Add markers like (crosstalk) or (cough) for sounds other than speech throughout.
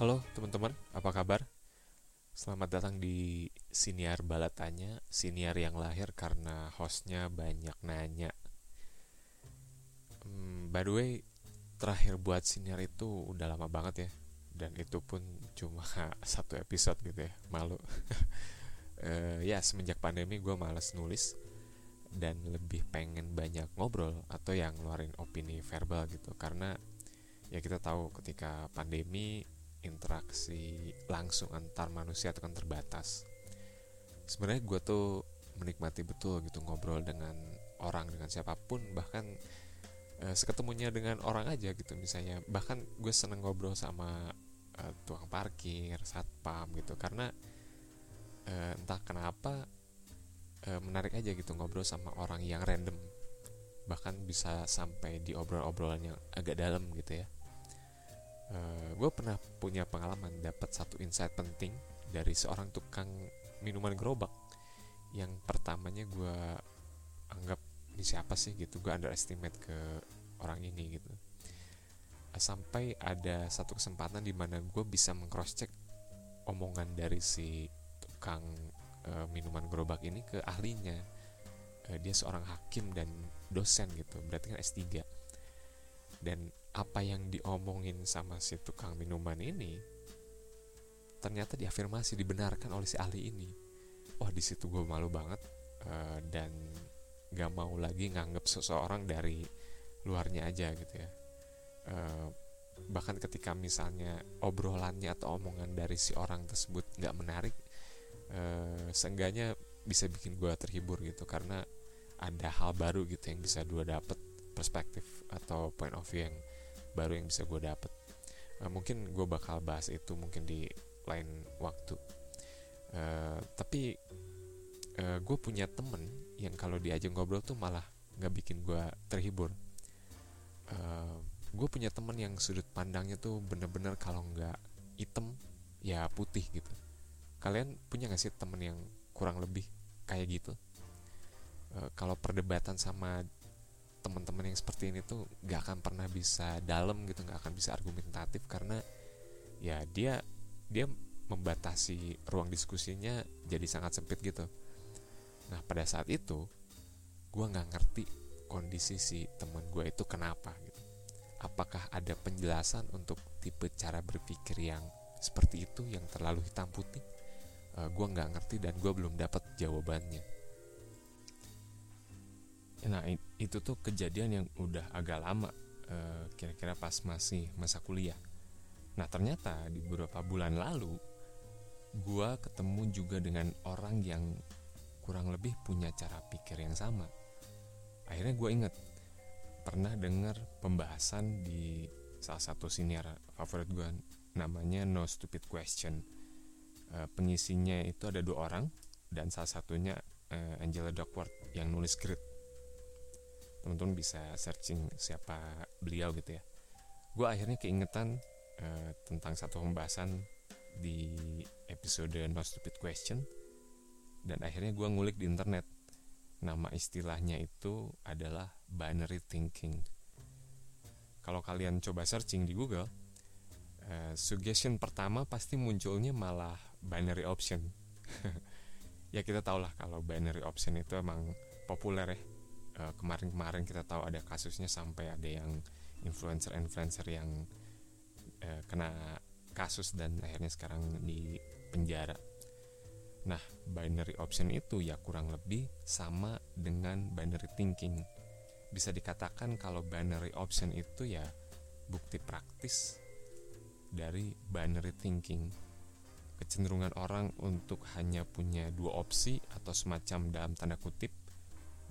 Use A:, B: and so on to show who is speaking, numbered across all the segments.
A: Halo teman-teman, apa kabar? Selamat datang di Siniar Balatanya, Siniar yang lahir karena hostnya banyak nanya. Hmm, by the way, terakhir buat Siniar itu udah lama banget ya, dan itu pun cuma (laughs) satu episode gitu ya, malu. uh, (laughs) ya semenjak pandemi gue males nulis dan lebih pengen banyak ngobrol atau yang ngeluarin opini verbal gitu karena ya kita tahu ketika pandemi interaksi langsung antar manusia itu kan terbatas. Sebenarnya gue tuh menikmati betul gitu ngobrol dengan orang dengan siapa pun bahkan eh, seketemunya dengan orang aja gitu misalnya. Bahkan gue seneng ngobrol sama eh, tukang parkir satpam gitu. Karena eh, entah kenapa eh, menarik aja gitu ngobrol sama orang yang random. Bahkan bisa sampai di obrolan-obrolan yang agak dalam gitu ya uh, gue pernah punya pengalaman dapat satu insight penting dari seorang tukang minuman gerobak. Yang pertamanya gue anggap ini siapa sih gitu gue underestimate ke orang ini gitu. Sampai ada satu kesempatan di mana gue bisa mengcross check omongan dari si tukang uh, minuman gerobak ini ke ahlinya. Uh, dia seorang hakim dan dosen gitu berarti kan S3 dan apa yang diomongin sama si tukang minuman ini ternyata diafirmasi dibenarkan oleh si ahli ini. Wah di situ gue malu banget uh, dan gak mau lagi nganggep seseorang dari luarnya aja gitu ya. Uh, bahkan ketika misalnya obrolannya atau omongan dari si orang tersebut nggak menarik uh, seenggaknya bisa bikin gue terhibur gitu karena ada hal baru gitu yang bisa gue dapet perspektif atau point of view yang baru yang bisa gue dapet. Uh, mungkin gue bakal bahas itu mungkin di lain waktu. Uh, tapi uh, gue punya temen yang kalau diajak ngobrol tuh malah nggak bikin gue terhibur. Uh, gue punya temen yang sudut pandangnya tuh bener-bener kalau nggak hitam ya putih gitu. Kalian punya gak sih temen yang kurang lebih kayak gitu? Uh, kalau perdebatan sama teman-teman yang seperti ini tuh gak akan pernah bisa dalam gitu gak akan bisa argumentatif karena ya dia dia membatasi ruang diskusinya jadi sangat sempit gitu. Nah pada saat itu gue nggak ngerti kondisi si teman gue itu kenapa gitu. Apakah ada penjelasan untuk tipe cara berpikir yang seperti itu yang terlalu hitam putih? Uh, gue nggak ngerti dan gue belum dapat jawabannya nah itu tuh kejadian yang udah agak lama eh, kira-kira pas masih masa kuliah. Nah ternyata di beberapa bulan lalu gua ketemu juga dengan orang yang kurang lebih punya cara pikir yang sama. Akhirnya gue inget pernah dengar pembahasan di salah satu siniar favorit gue namanya No Stupid Question. E, pengisinya itu ada dua orang dan salah satunya e, Angela Duckworth yang nulis script teman-teman bisa searching siapa beliau gitu ya. Gue akhirnya keingetan uh, tentang satu pembahasan di episode No Stupid Question dan akhirnya gue ngulik di internet. Nama istilahnya itu adalah binary thinking. Kalau kalian coba searching di Google uh, suggestion pertama pasti munculnya malah binary option. (laughs) Ya kita tahu lah kalau binary option itu emang populer ya kemarin-kemarin kita tahu ada kasusnya sampai ada yang influencer-influencer yang uh, kena kasus dan akhirnya sekarang di penjara. Nah, binary option itu ya kurang lebih sama dengan binary thinking. Bisa dikatakan kalau binary option itu ya bukti praktis dari binary thinking. Kecenderungan orang untuk hanya punya dua opsi atau semacam dalam tanda kutip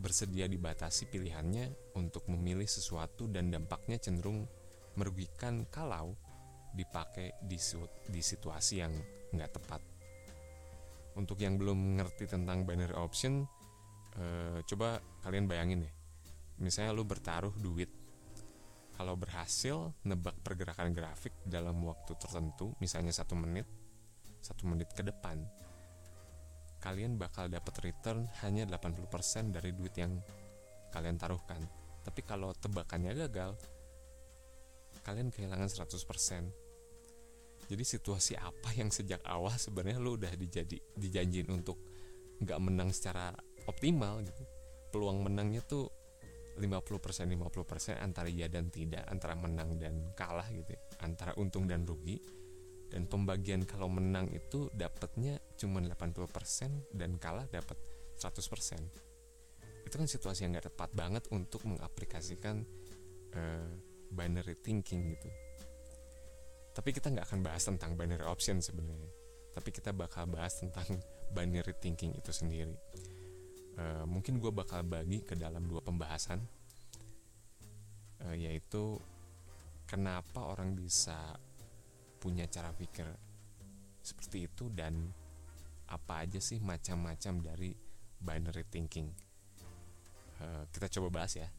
A: bersedia dibatasi pilihannya untuk memilih sesuatu dan dampaknya cenderung merugikan kalau dipakai di, di situasi yang nggak tepat. Untuk yang belum mengerti tentang binary option, eh, coba kalian bayangin deh. Misalnya lu bertaruh duit, kalau berhasil nebak pergerakan grafik dalam waktu tertentu, misalnya satu menit, satu menit ke depan, kalian bakal dapat return hanya 80% dari duit yang kalian taruhkan. Tapi kalau tebakannya gagal, kalian kehilangan 100%. jadi situasi apa yang sejak awal sebenarnya lu udah dijadi dijanjin untuk nggak menang secara optimal gitu peluang menangnya tuh 50% 50% antara iya dan tidak antara menang dan kalah gitu ya. antara untung dan rugi dan pembagian kalau menang itu dapatnya cuma 80% dan kalah dapat 100% itu kan situasi yang gak tepat banget untuk mengaplikasikan uh, binary thinking gitu. Tapi kita nggak akan bahas tentang binary option sebenarnya. Tapi kita bakal bahas tentang (laughs) binary thinking itu sendiri. Uh, mungkin gue bakal bagi ke dalam dua pembahasan. Uh, yaitu kenapa orang bisa punya cara pikir seperti itu dan apa aja sih macam-macam dari binary thinking. Uh, kita coba bahas ya.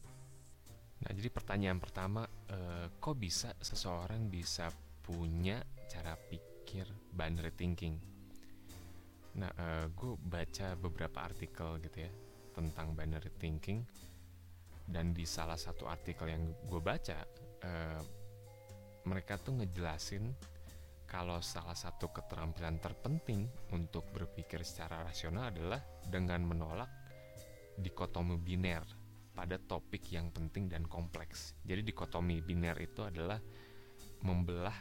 A: Nah jadi pertanyaan pertama uh, kok bisa seseorang bisa punya cara pikir binary thinking. Nah, uh, eh, gue baca beberapa artikel gitu ya tentang binary thinking. Dan di salah satu artikel yang gue baca uh, mereka tuh ngejelasin kalau salah satu keterampilan terpenting untuk berpikir secara rasional adalah dengan menolak dikotomi biner pada topik yang penting dan kompleks. Jadi dikotomi biner itu adalah membelah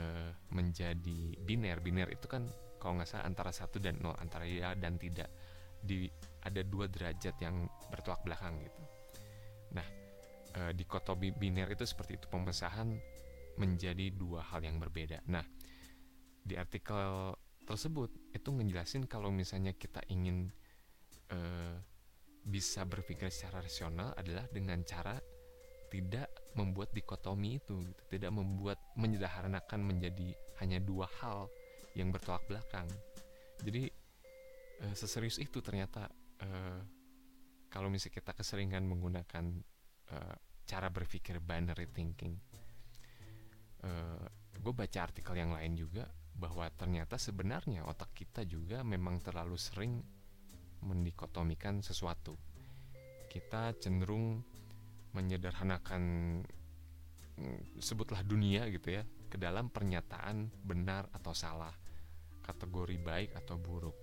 A: uh, menjadi biner. Biner itu kan kalau nggak salah antara satu dan nol antara ya dan tidak. Di ada dua derajat yang bertolak belakang gitu. Nah uh, di kotobi biner itu seperti itu. Pemesahan menjadi dua hal yang berbeda. Nah di artikel tersebut itu ngejelasin kalau misalnya kita ingin uh, bisa berpikir secara rasional adalah dengan cara tidak membuat dikotomi itu gitu. tidak membuat menyederhanakan menjadi hanya dua hal yang bertolak belakang. Jadi e, seserius itu ternyata e, kalau misalnya kita keseringan menggunakan e, cara berpikir binary thinking e, gue baca artikel yang lain juga bahwa ternyata sebenarnya otak kita juga memang terlalu sering mendikotomikan sesuatu kita cenderung menyederhanakan mm, sebutlah dunia gitu ya ke dalam pernyataan benar atau salah, kategori baik atau buruk.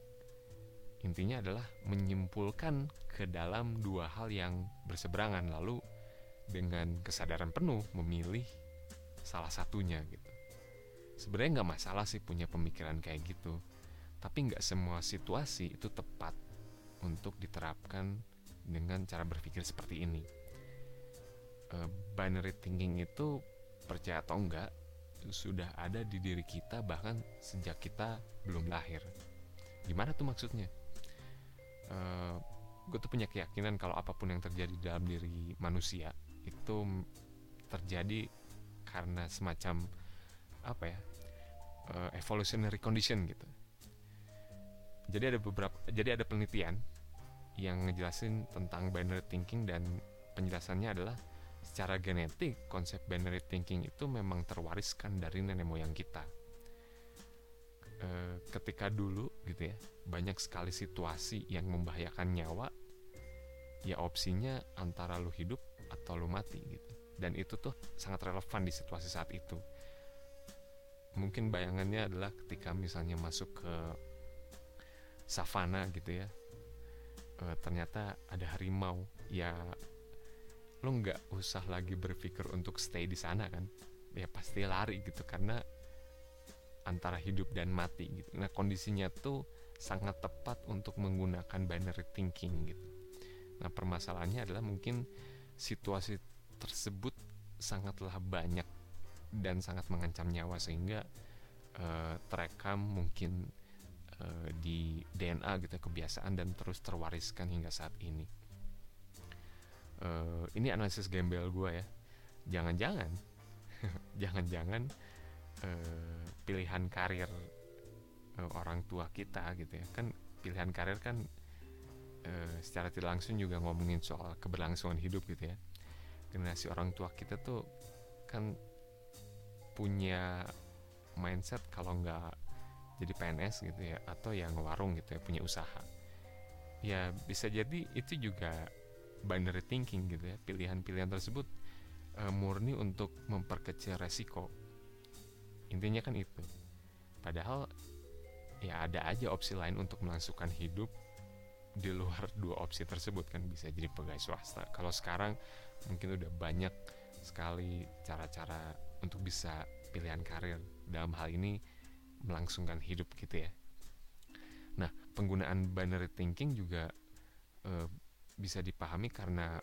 A: Intinya adalah menyimpulkan ke dalam dua hal yang berseberangan lalu dengan kesadaran penuh memilih salah satunya gitu. Sebenarnya nggak masalah sih punya pemikiran kayak gitu, tapi nggak semua situasi itu tepat untuk diterapkan dengan cara berpikir seperti ini. Uh, binary thinking itu percaya atau enggak sudah ada di diri kita bahkan sejak kita belum lahir. Gimana tuh maksudnya? Uh, eh, gue tuh punya keyakinan kalau apa pun yang terjadi dalam diri manusia itu terjadi karena semacam apa ya uh, evolutionary condition gitu. Jadi ada beberapa jadi ada penelitian yang ngejelasin tentang binary thinking dan penjelasannya adalah secara genetik konsep binary thinking itu memang terwariskan dari nenek moyang kita. E, ketika dulu gitu ya banyak sekali situasi yang membahayakan nyawa ya opsinya antara lu hidup atau lu mati gitu dan itu tuh sangat relevan di situasi saat itu. Mungkin bayangannya adalah ketika misalnya masuk ke savana gitu ya e, ternyata ada harimau. Ya lo nggak usah lagi berpikir untuk stay di sana kan. Ya pasti lari gitu karena antara hidup dan mati gitu. Nah kondisinya tuh sangat tepat untuk menggunakan binary thinking gitu. Nah permasalahannya adalah mungkin situasi tersebut sangatlah banyak dan sangat mengancam nyawa sehingga uh, terekam mungkin uh, di DNA gitu kebiasaan dan terus terwariskan hingga saat ini. Uh, ini analisis gembel gue ya. Jangan-jangan (laughs) jangan-jangan uh, pilihan karir uh, orang tua kita gitu ya. Kan pilihan karir kan secara tidak langsung juga ngomongin soal keberlangsungan hidup gitu ya generasi orang tua kita tuh kan punya mindset kalau nggak jadi PNS gitu ya atau yang warung gitu ya punya usaha. Ya bisa jadi itu juga binary thinking gitu ya pilihan-pilihan tersebut uh, murni untuk memperkecil resiko. Intinya kan itu. Padahal ya ada aja opsi lain untuk melangsungkan hidup di luar dua opsi tersebut kan bisa jadi pegawai swasta. Kalau sekarang mungkin udah banyak sekali cara-cara untuk bisa pilihan karir. Dalam hal ini melangsungkan hidup gitu ya. Nah penggunaan binary thinking juga e, bisa dipahami karena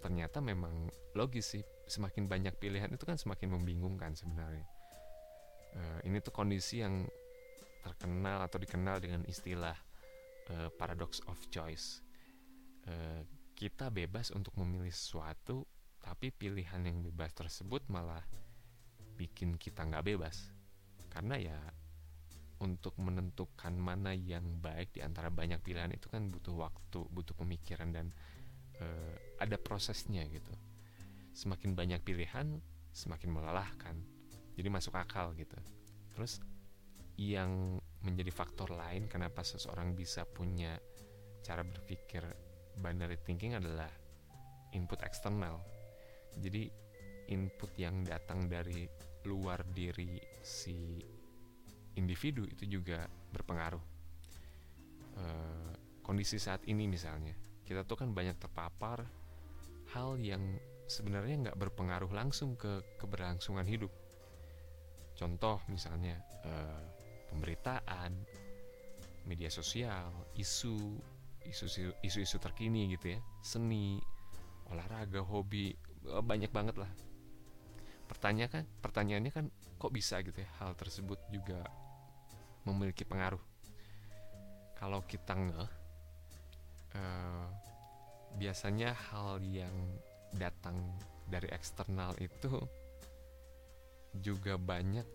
A: ternyata memang logis sih. Semakin banyak pilihan itu kan semakin membingungkan sebenarnya. E, ini tuh kondisi yang terkenal atau dikenal dengan istilah uh, paradox of choice. Uh, kita bebas untuk memilih sesuatu, tapi pilihan yang bebas tersebut malah bikin kita nggak bebas. Karena ya untuk menentukan mana yang baik di antara banyak pilihan itu kan butuh waktu, butuh pemikiran dan uh, ada prosesnya gitu. Semakin banyak pilihan, semakin melelahkan. Jadi masuk akal gitu. Terus yang menjadi faktor lain kenapa seseorang bisa punya cara berpikir binary thinking adalah input eksternal. Jadi input yang datang dari luar diri si individu itu juga berpengaruh. E, kondisi saat ini misalnya, kita tuh kan banyak terpapar hal yang sebenarnya nggak berpengaruh langsung ke keberlangsungan hidup. Contoh misalnya, e, pemberitaan, media sosial, isu, isu-isu terkini gitu ya, seni, olahraga, hobi, eh, banyak banget lah. Pertanyaan kan, pertanyaannya kan kok bisa gitu ya hal tersebut juga memiliki pengaruh. Kalau kita ngeh, uh, biasanya hal yang datang dari eksternal itu juga banyak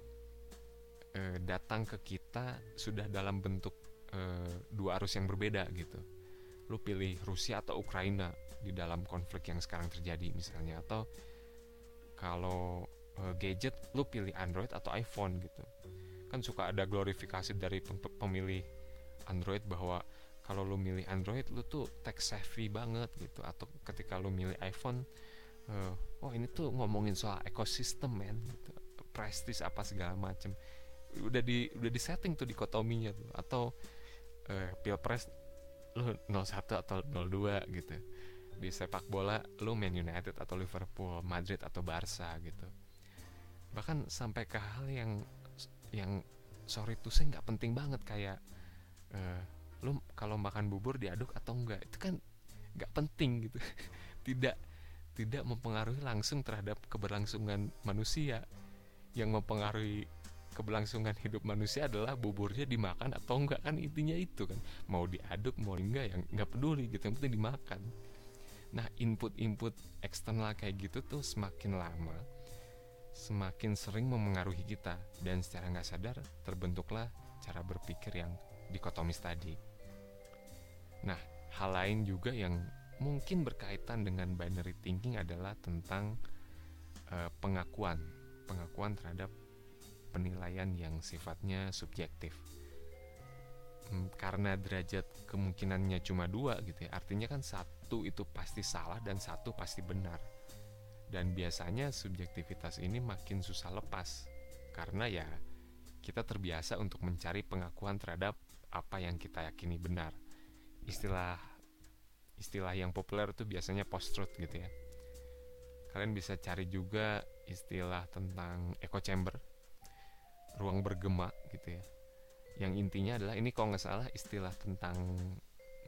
A: e, datang ke kita sudah dalam bentuk e, dua arus yang berbeda gitu. Lu pilih Rusia atau Ukraina di dalam konflik yang sekarang terjadi misalnya? Atau kalau e, gadget lu pilih Android atau iPhone gitu. Kan suka ada glorifikasi dari pemilih Android bahwa kalau lu milih Android lu tuh tech savvy banget gitu. Atau ketika lu milih iPhone uh, oh ini tuh ngomongin soal ekosistem men gitu. Prestis apa segala macem. Udah di udah di setting tuh dikotominya tuh. Atau eh, pilpres lu 01 atau 02 gitu. Di sepak bola lu Man United atau Liverpool Madrid atau Barca gitu. Bahkan sampai ke hal yang yang sorry tuh saya nggak penting banget kayak uh, lu kalau makan bubur diaduk atau enggak itu kan nggak penting gitu. (laughs) Tidak tidak mempengaruhi langsung terhadap keberlangsungan manusia. Yang mempengaruhi keberlangsungan hidup manusia adalah buburnya dimakan atau enggak kan intinya itu kan. Mau diaduk mau enggak yang enggak peduli gitu yang penting dimakan. Nah input-input eksternal kayak gitu tuh semakin lama semakin sering memengaruhi kita. Dan secara nggak sadar terbentuklah cara berpikir yang dikotomis tadi. Nah hal lain juga yang mungkin berkaitan dengan binary thinking adalah tentang uh, pengakuan. Pengakuan terhadap penilaian yang sifatnya subjektif. Hmm, karena derajat kemungkinannya cuma dua gitu ya artinya kan satu itu pasti salah dan satu pasti benar. Dan biasanya subjektivitas ini makin susah lepas karena ya kita terbiasa untuk mencari pengakuan terhadap apa yang kita yakini benar. Istilah istilah yang populer itu biasanya post truth gitu ya. Kalian bisa cari juga istilah tentang echo chamber ruang bergema gitu ya. Yang intinya adalah ini kalau nggak salah istilah tentang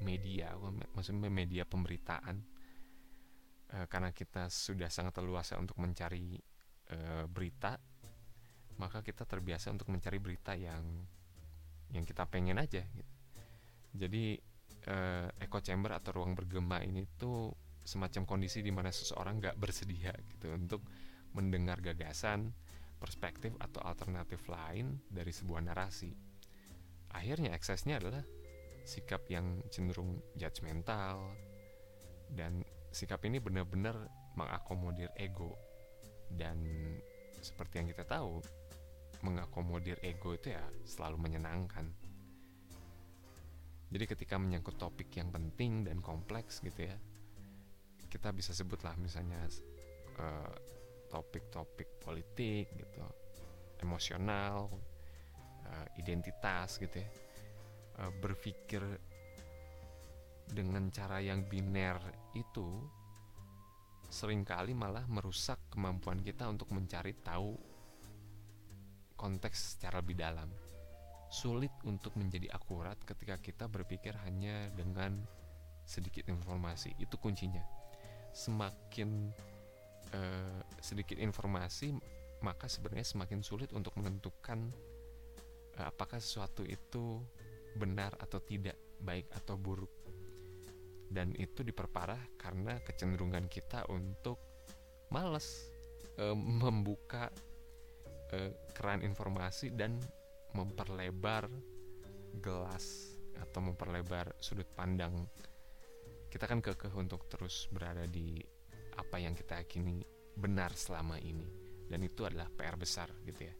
A: media maksudnya media pemberitaan. E, karena kita sudah sangat leluasa untuk mencari e, berita maka kita terbiasa untuk mencari berita yang yang kita pengen aja gitu. Jadi e, echo chamber atau ruang bergema ini tuh semacam kondisi di mana seseorang nggak bersedia gitu untuk mendengar gagasan perspektif atau alternatif lain dari sebuah narasi. Akhirnya eksesnya adalah sikap yang cenderung judgmental dan sikap ini benar-benar mengakomodir ego dan seperti yang kita tahu mengakomodir ego itu ya selalu menyenangkan. Jadi ketika menyangkut topik yang penting dan kompleks gitu ya, kita bisa sebutlah misalnya uh, topik-topik politik gitu emosional, uh, identitas gitu ya. Uh, berpikir dengan cara yang biner itu sering kali malah merusak kemampuan kita untuk mencari tahu konteks secara lebih dalam. Sulit untuk menjadi akurat ketika kita berpikir hanya dengan sedikit informasi. Itu kuncinya. Semakin eh, sedikit informasi, maka sebenarnya semakin sulit untuk menentukan eh, apakah sesuatu itu benar atau tidak, baik atau buruk. Dan itu diperparah karena kecenderungan kita untuk males eh, membuka eh, keran informasi dan memperlebar gelas atau memperlebar sudut pandang kita kan kekeh untuk terus berada di apa yang kita yakini benar selama ini dan itu adalah PR besar gitu ya.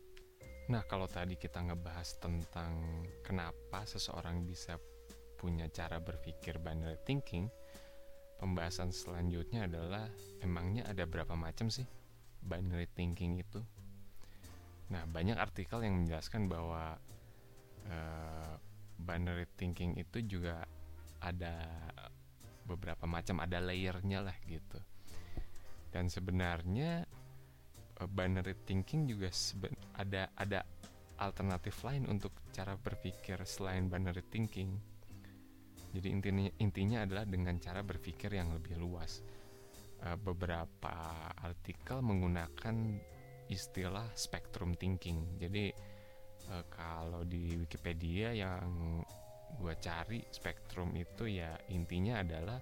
A: Nah, kalau tadi kita ngebahas tentang kenapa seseorang bisa punya cara berpikir binary thinking, pembahasan selanjutnya adalah emangnya ada berapa macam sih binary thinking itu? Nah, banyak artikel yang menjelaskan bahwa uh, binary thinking itu juga ada beberapa macam ada layernya lah gitu dan sebenarnya uh, binary thinking juga ada ada alternatif lain untuk cara berpikir selain binary thinking. Jadi intinya intinya adalah dengan cara berpikir yang lebih luas. Uh, beberapa artikel menggunakan istilah spectrum thinking. Jadi uh, kalau di Wikipedia yang gue cari spektrum itu ya intinya adalah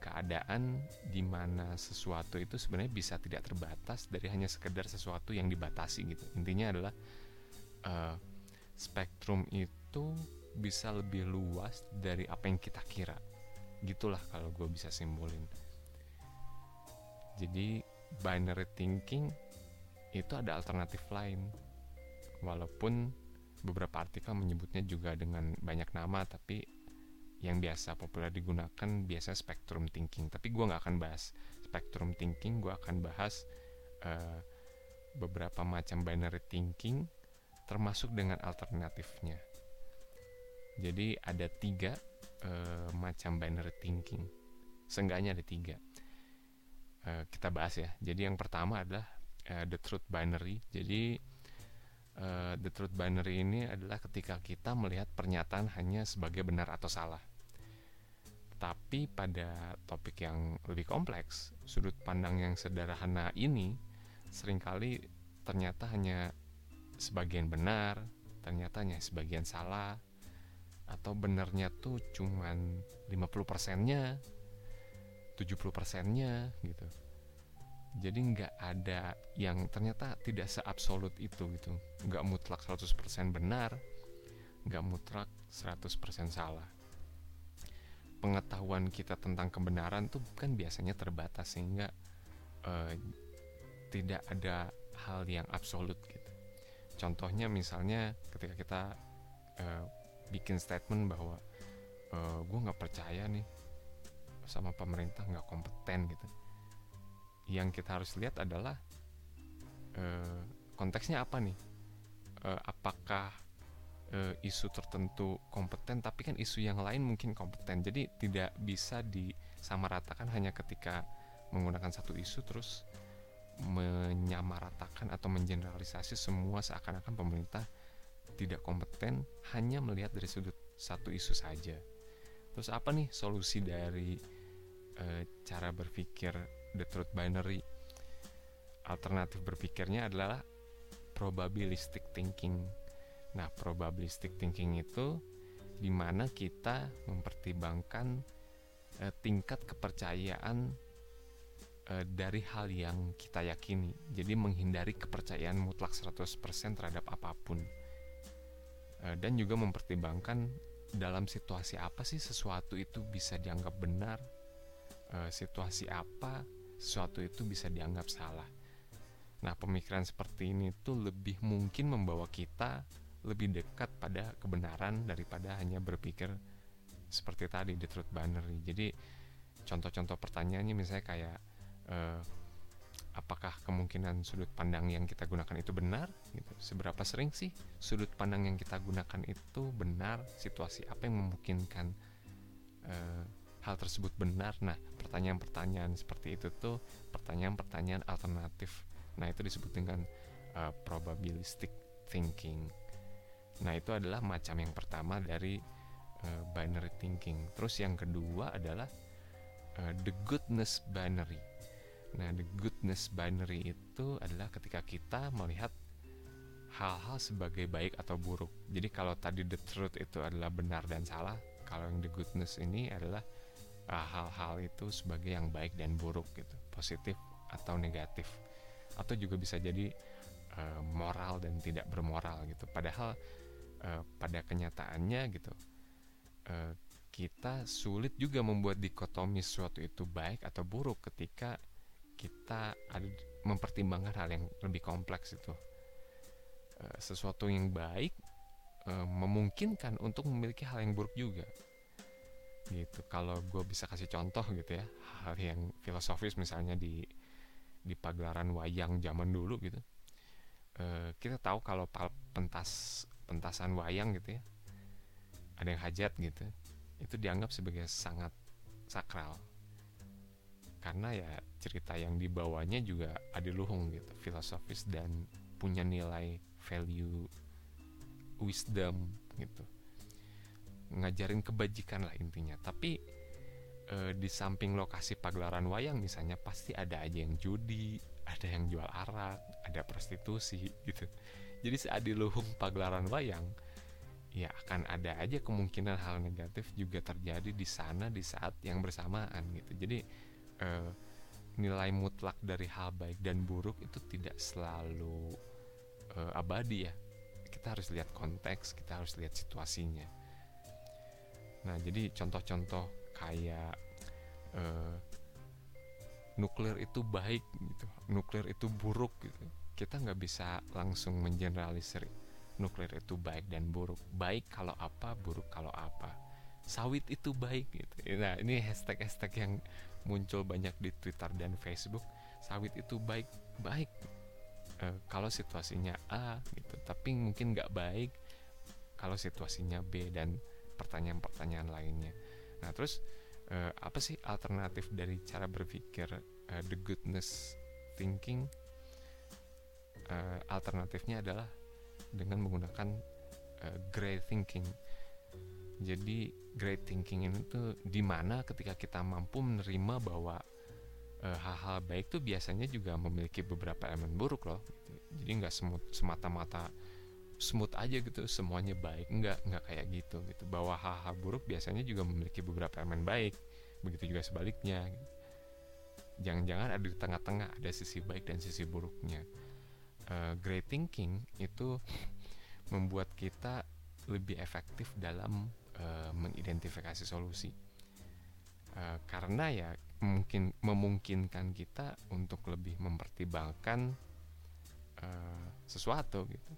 A: keadaan di mana sesuatu itu sebenarnya bisa tidak terbatas dari hanya sekedar sesuatu yang dibatasi gitu. Intinya adalah uh, spektrum itu bisa lebih luas dari apa yang kita kira. Gitulah kalau gue bisa simbolin jadi binary thinking itu ada alternatif lain. Walaupun beberapa artikel menyebutnya juga dengan banyak nama tapi yang biasa populer digunakan biasa spectrum thinking. Tapi gue nggak akan bahas spectrum thinking gue akan bahas uh, beberapa macam binary thinking termasuk dengan alternatifnya. Jadi ada tiga uh, macam binary thinking. Seenggaknya ada tiga. Uh, kita bahas ya. Jadi yang pertama adalah uh, the truth binary. Jadi uh, the truth binary ini adalah ketika kita melihat pernyataan hanya sebagai benar atau salah. Tapi pada topik yang lebih kompleks, sudut pandang yang sederhana ini sering kali ternyata hanya sebagian benar, ternyata hanya sebagian salah, atau benarnya tuh cuman 50 persennya, 70 persennya gitu. Jadi nggak ada yang ternyata tidak seabsolut itu gitu. Nggak mutlak 100% benar nggak mutlak 100% salah pengetahuan kita tentang kebenaran tuh kan biasanya terbatas sehingga uh, tidak ada hal yang absolut gitu. Contohnya misalnya ketika kita uh, bikin statement bahwa uh, eh, gue nggak percaya nih sama pemerintah nggak kompeten gitu. Yang kita harus lihat adalah uh, konteksnya apa nih? Uh, apakah uh, isu tertentu kompeten tapi kan isu yang lain mungkin kompeten. Jadi tidak bisa disamaratakan hanya ketika menggunakan satu isu terus menyamaratakan atau mengeneralisasi semua seakan-akan pemerintah tidak kompeten hanya melihat dari sudut satu isu saja. Terus apa nih solusi dari e, cara berpikir the truth binary? Alternatif berpikirnya adalah probabilistic thinking nah probabilistic thinking itu di mana kita mempertimbangkan eh, tingkat kepercayaan eh, dari hal yang kita yakini jadi menghindari kepercayaan mutlak 100% terhadap apa pun eh, dan juga mempertimbangkan dalam situasi apa sih sesuatu itu bisa dianggap benar eh, situasi apa sesuatu itu bisa dianggap salah. Nah, pemikiran seperti ini tuh lebih mungkin membawa kita lebih dekat pada kebenaran daripada hanya berpikir seperti tadi the truth binary. Jadi contoh-contoh pertanyaannya misalnya kayak uh, apakah kemungkinan sudut pandang yang kita gunakan itu benar? Gitu. Seberapa sering sih sudut pandang yang kita gunakan itu benar? Situasi apa yang memungkinkan uh, hal tersebut benar? Nah pertanyaan-pertanyaan seperti itu tuh pertanyaan-pertanyaan alternatif. Nah itu disebut dengan uh, probabilistic thinking nah itu adalah macam yang pertama dari uh, binary thinking terus yang kedua adalah uh, the goodness binary Nah, the goodness binary itu adalah ketika kita melihat hal-hal sebagai baik atau buruk. Jadi kalau tadi the truth itu adalah benar dan salah, kalau yang the goodness ini adalah ah, hal-hal uh, itu sebagai yang baik dan buruk gitu, positif atau negatif. Atau juga bisa jadi uh, moral dan tidak bermoral gitu. Padahal uh, pada kenyataannya gitu uh, kita sulit juga membuat dikotomi sesuatu itu baik atau buruk ketika kita ada mempertimbangkan hal yang lebih kompleks itu. Uh, sesuatu yang baik uh, memungkinkan untuk memiliki hal yang buruk juga. Gitu. Kalau gue bisa kasih contoh gitu ya hal yang filosofis misalnya di di pagelaran wayang zaman dulu gitu kita tahu kalau pentas pentasan wayang gitu ya. Ada yang hajat gitu. Itu dianggap sebagai sangat sakral. Karena ya cerita yang dibawanya juga adiluhung gitu filosofis dan punya nilai value wisdom gitu. Ngajarin kebajikan lah intinya. Tapi e, di samping lokasi pagelaran wayang misalnya pasti ada aja yang judi ada yang jual arak ada prostitusi gitu jadi seadiluhung pagelaran wayang ya akan ada aja kemungkinan hal negatif juga terjadi di sana di saat yang bersamaan gitu. Jadi uh, nilai mutlak dari hal baik dan buruk itu tidak selalu uh, abadi ya. Kita harus lihat konteks kita harus lihat situasinya. Nah jadi contoh-contoh kayak uh, nuklir itu baik gitu nuklir itu buruk gitu kita nggak bisa langsung mengeneralisir nuklir itu baik dan buruk. Baik kalau apa buruk kalau apa. Sawit itu baik gitu. Nah ini hashtag hashtag yang muncul banyak di Twitter dan Facebook. Sawit itu baik baik. E, kalau situasinya A gitu. Tapi mungkin nggak baik kalau situasinya B dan pertanyaan-pertanyaan lainnya. Nah terus e, apa sih alternatif dari cara berpikir e, the goodness thinking e, alternatifnya adalah dengan menggunakan e, gray thinking jadi great thinking ini tuh di mana ketika kita mampu menerima bahwa eh, hal-hal baik tuh biasanya juga memiliki beberapa elemen buruk loh. Gitu. Jadi nggak semata-mata smooth aja gitu semuanya baik nggak nggak kayak gitu gitu bahwa hal-hal buruk biasanya juga memiliki beberapa elemen baik begitu juga sebaliknya gitu. jangan-jangan ada di tengah-tengah ada sisi baik dan sisi buruknya uh, great thinking itu membuat kita lebih efektif dalam uh, mengidentifikasi solusi. Uh, karena ya mungkin memungkinkan kita untuk lebih mempertimbangkan uh, sesuatu gitu.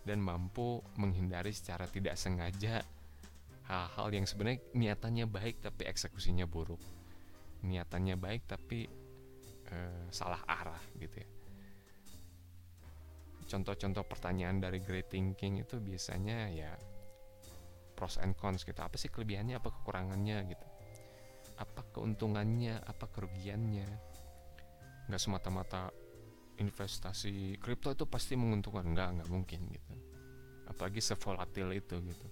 A: Dan mampu menghindari secara tidak sengaja hal-hal yang sebenarnya niatannya baik tapi eksekusinya buruk. Niatannya baik tapi uh, salah arah gitu ya contoh-contoh pertanyaan dari great thinking itu biasanya ya pros and cons gitu. Apa sih kelebihannya apa kekurangannya gitu? Apa keuntungannya apa kerugiannya? Nggak semata-mata investasi kripto itu pasti menguntungkan. Nggak nggak mungkin gitu. Apalagi sevolatil itu gitu.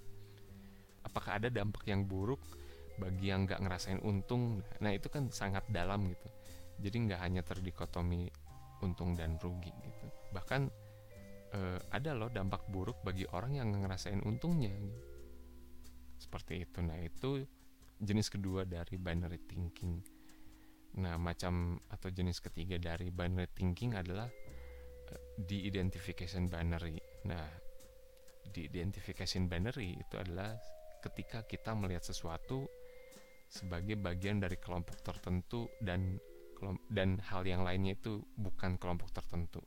A: Apakah ada dampak yang buruk bagi yang nggak ngerasain untung? Nah itu kan sangat dalam gitu. Jadi nggak hanya terdikotomi untung dan rugi gitu. Bahkan eh, ada loh dampak buruk bagi orang yang ngerasain untungnya. Seperti itu. Nah itu jenis kedua dari binary thinking. Nah macam atau jenis ketiga dari binary thinking adalah uh, di identification binary. Nah di identification binary itu adalah ketika kita melihat sesuatu sebagai bagian dari kelompok tertentu dan dan hal yang lainnya itu bukan kelompok tertentu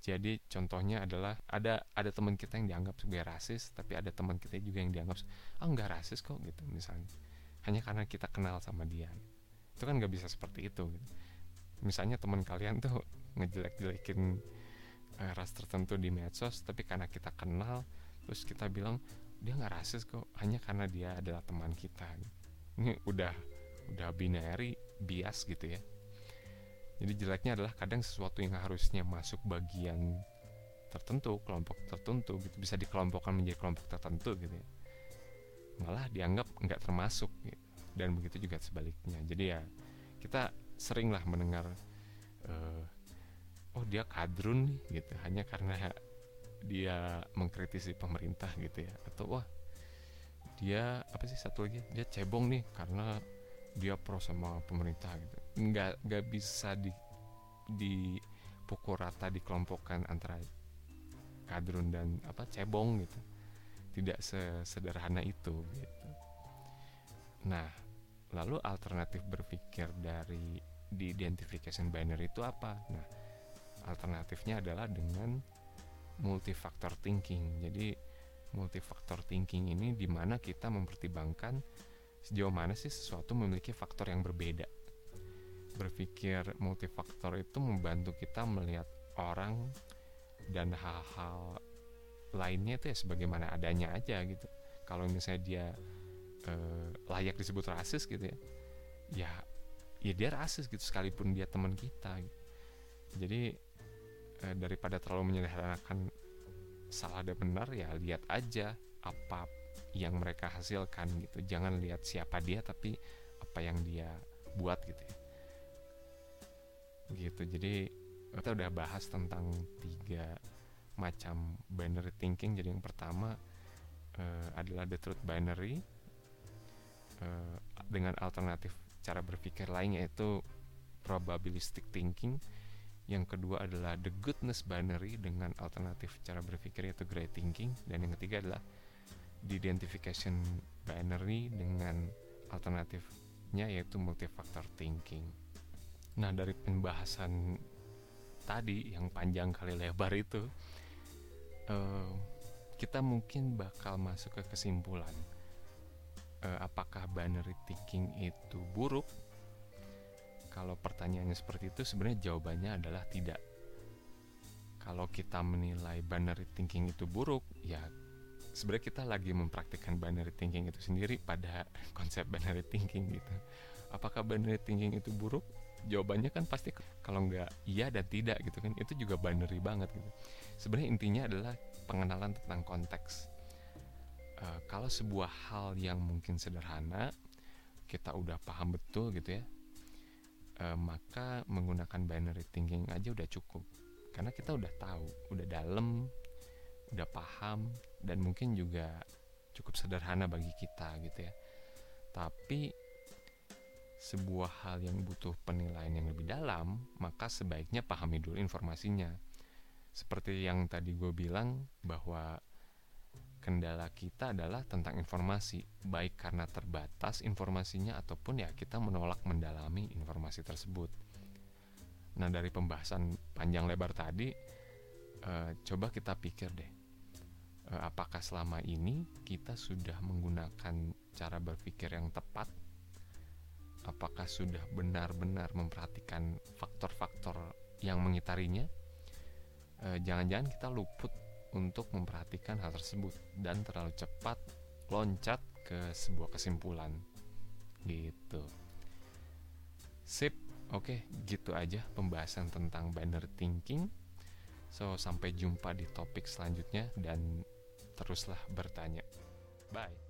A: jadi contohnya adalah ada ada teman kita yang dianggap sebagai rasis, tapi ada teman kita juga yang dianggap ah nggak rasis kok gitu misalnya. Hanya karena kita kenal sama dia. Itu kan nggak bisa seperti itu. Gitu.
B: misalnya teman kalian tuh (laughs) ngejelek-jelekin uh, ras tertentu di medsos tapi karena kita kenal terus kita bilang dia nggak rasis kok hanya karena dia adalah teman kita ini udah udah binary bias gitu ya jadi jeleknya adalah kadang sesuatu yang harusnya masuk bagian tertentu kelompok tertentu gitu. Bisa dikelompokkan menjadi kelompok tertentu gitu ya. Malah dianggap nggak termasuk gitu. dan begitu juga sebaliknya. Jadi ya kita seringlah mendengar uh, oh dia kadrun nih gitu. Hanya karena dia mengkritisi pemerintah gitu ya. Atau wah dia apa sih satu lagi? Dia cebong nih karena dia pro sama pemerintah gitu. Nggak nggak bisa di di pukul rata dikelompokkan antara kadrun dan apa cebong gitu. Tidak sesederhana itu gitu. Nah lalu alternatif berpikir dari di identification binary itu apa? Nah alternatifnya adalah dengan multifaktor thinking. Jadi multifaktor thinking ini di mana kita mempertimbangkan sejauh mana sih sesuatu memiliki faktor yang berbeda. Berpikir multifaktor itu membantu kita melihat orang dan hal-hal lainnya itu ya sebagaimana adanya aja gitu. Kalau misalnya dia eh, layak disebut rasis gitu ya, ya ya dia rasis gitu sekalipun dia teman kita. Gitu. Jadi eh, daripada terlalu menyederhanakan salah dan benar ya lihat aja apa yang mereka hasilkan gitu. Jangan lihat siapa dia tapi apa yang dia buat gitu ya. Gitu. Jadi kita udah bahas tentang tiga macam binary thinking. Jadi yang pertama uh, adalah the truth binary uh, dengan alternatif cara berpikir lain yaitu probabilistic thinking. Yang kedua adalah the goodness binary dengan alternatif cara berpikir yaitu great thinking. Dan yang ketiga adalah the identification binary dengan alternatifnya yaitu multifaktor thinking nah dari pembahasan tadi yang panjang kali lebar itu uh, kita mungkin bakal masuk ke kesimpulan uh, apakah binary thinking itu buruk kalau pertanyaannya seperti itu sebenarnya jawabannya adalah tidak. Kalau kita menilai binary thinking itu buruk, ya sebenarnya kita lagi mempraktikkan binary thinking itu sendiri pada (laughs) konsep binary thinking gitu. Apakah binary thinking itu buruk? Jawabannya kan pasti kalau nggak iya dan tidak gitu kan itu juga binary banget gitu. Sebenarnya intinya adalah pengenalan tentang konteks. Uh, kalau sebuah hal yang mungkin sederhana kita udah paham betul gitu ya e, maka menggunakan binary thinking aja udah cukup karena kita udah tahu udah dalam udah paham dan mungkin juga cukup sederhana bagi kita gitu ya tapi sebuah hal yang butuh penilaian yang lebih dalam maka sebaiknya pahami dulu informasinya seperti yang tadi gue bilang bahwa kendala kita adalah tentang informasi, baik karena terbatas informasinya ataupun ya kita menolak mendalami informasi tersebut. Nah, dari pembahasan panjang lebar tadi, eh, coba kita pikir deh, eh, apakah selama ini kita sudah menggunakan cara berpikir yang tepat? Apakah sudah benar-benar memperhatikan faktor-faktor yang mengitarinya? Eh, jangan-jangan kita luput untuk memperhatikan hal tersebut dan terlalu cepat loncat ke sebuah kesimpulan gitu sip oke gitu aja pembahasan tentang binary thinking so sampai jumpa di topik selanjutnya dan teruslah bertanya. Bye